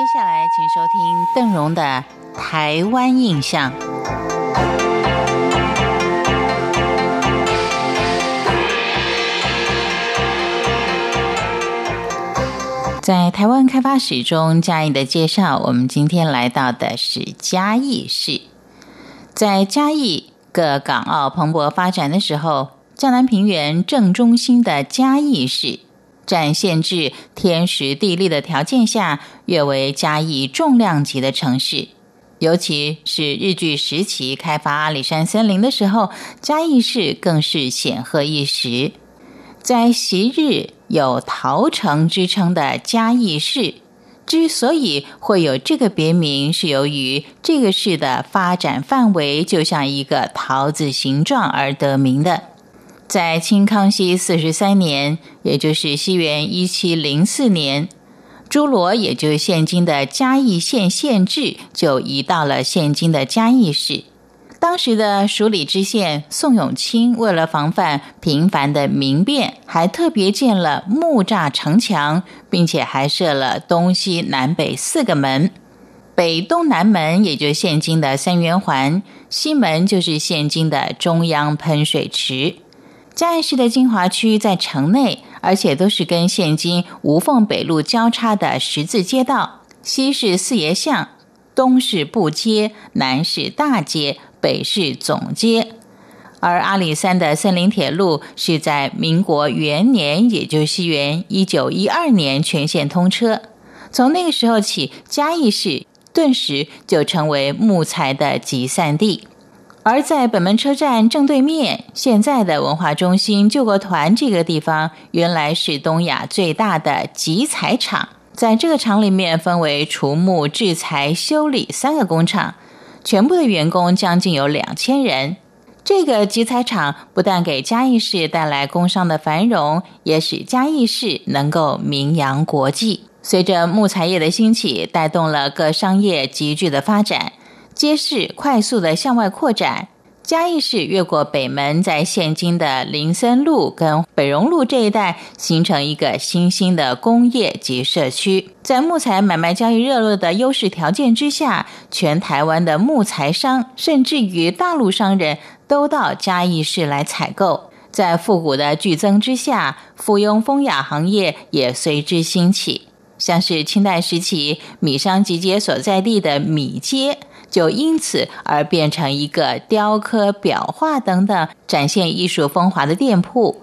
接下来，请收听邓荣的《台湾印象》。在台湾开发史中，嘉义的介绍，我们今天来到的是嘉义市。在嘉义各港澳蓬勃发展的时候，江南平原正中心的嘉义市。占限制天时地利的条件下，跃为嘉义重量级的城市。尤其是日据时期开发阿里山森林的时候，嘉义市更是显赫一时。在昔日有“桃城”之称的嘉义市，之所以会有这个别名，是由于这个市的发展范围就像一个桃子形状而得名的。在清康熙四十三年，也就是西元一七零四年，诸罗，也就是现今的嘉义县县治，就移到了现今的嘉义市。当时的署理知县宋永清，为了防范频繁的民变，还特别建了木栅城墙，并且还设了东西南北四个门。北东南门，也就是现今的三圆环；西门就是现今的中央喷水池。嘉义市的金华区在城内，而且都是跟现今无缝北路交叉的十字街道。西是四爷巷，东是布街，南是大街，北是总街。而阿里山的森林铁路是在民国元年，也就是西元一九一二年全线通车。从那个时候起，嘉义市顿时就成为木材的集散地。而在本门车站正对面，现在的文化中心救国团这个地方，原来是东亚最大的集材厂。在这个厂里面，分为除木、制材、修理三个工厂，全部的员工将近有两千人。这个集材厂不但给嘉义市带来工商的繁荣，也使嘉义市能够名扬国际。随着木材业的兴起，带动了各商业急剧的发展。街市快速的向外扩展，嘉义市越过北门，在现今的林森路跟北荣路这一带，形成一个新兴的工业及社区。在木材买卖交易热络的优势条件之下，全台湾的木材商，甚至于大陆商人都到嘉义市来采购。在复古的剧增之下，附庸风雅行业也随之兴起，像是清代时期米商集结所在地的米街。就因此而变成一个雕刻、裱画等等展现艺术风华的店铺，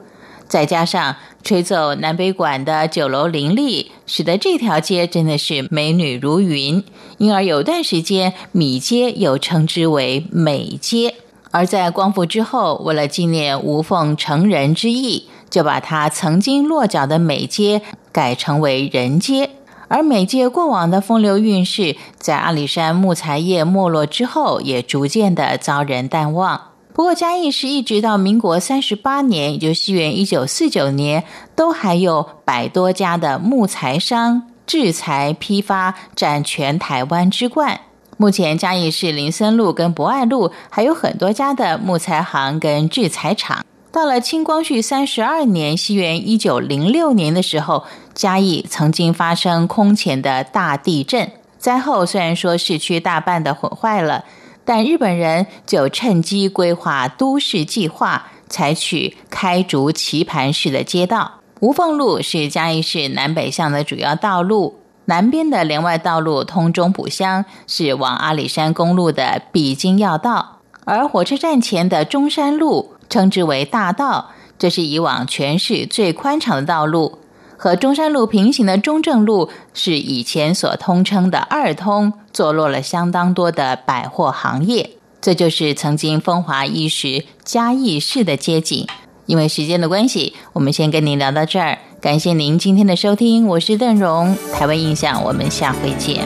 再加上吹奏南北管的酒楼林立，使得这条街真的是美女如云。因而有段时间，米街又称之为美街。而在光复之后，为了纪念无缝成人之意，就把它曾经落脚的美街改成为人街。而每届过往的风流韵事，在阿里山木材业没落之后，也逐渐的遭人淡忘。不过，嘉义市一直到民国三十八年，也就西元一九四九年，都还有百多家的木材商制材批发占全台湾之冠。目前，嘉义市林森路跟博爱路还有很多家的木材行跟制材厂。到了清光绪三十二年，西元一九零六年的时候，嘉义曾经发生空前的大地震。灾后虽然说市区大半的毁坏了，但日本人就趁机规划都市计划，采取开竹棋盘式的街道。无缝路是嘉义市南北向的主要道路，南边的连外道路通中埔乡，是往阿里山公路的必经要道，而火车站前的中山路。称之为大道，这是以往全市最宽敞的道路，和中山路平行的中正路是以前所通称的二通，坐落了相当多的百货行业。这就是曾经风华一时嘉义市的街景。因为时间的关系，我们先跟您聊到这儿。感谢您今天的收听，我是邓荣，台湾印象，我们下回见。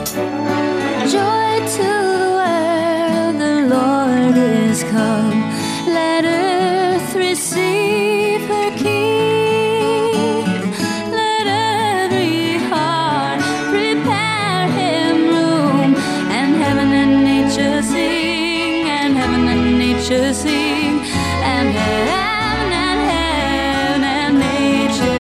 see Jesse.